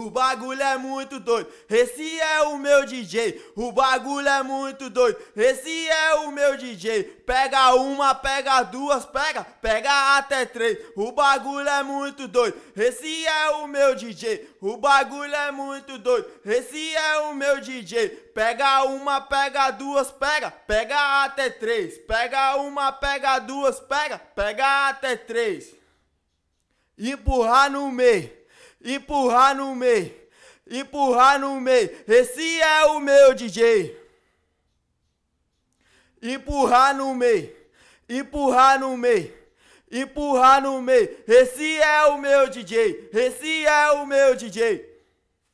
o bagulho é muito doido. Esse é o meu DJ, o bagulho é muito doido. Esse é o meu DJ. Pega uma, pega duas, pega, pega até três. O bagulho é muito doido. Esse é o meu DJ, o bagulho é muito doido. Esse é o meu DJ. Pega uma, pega duas, pega, pega até três. Pega uma, pega duas, pega, pega até três empurrar no meio, empurrar no meio, empurrar no meio. Esse é o meu DJ. Empurrar no meio, empurrar no meio, empurrar no meio. Esse é o meu DJ. Esse é o meu DJ.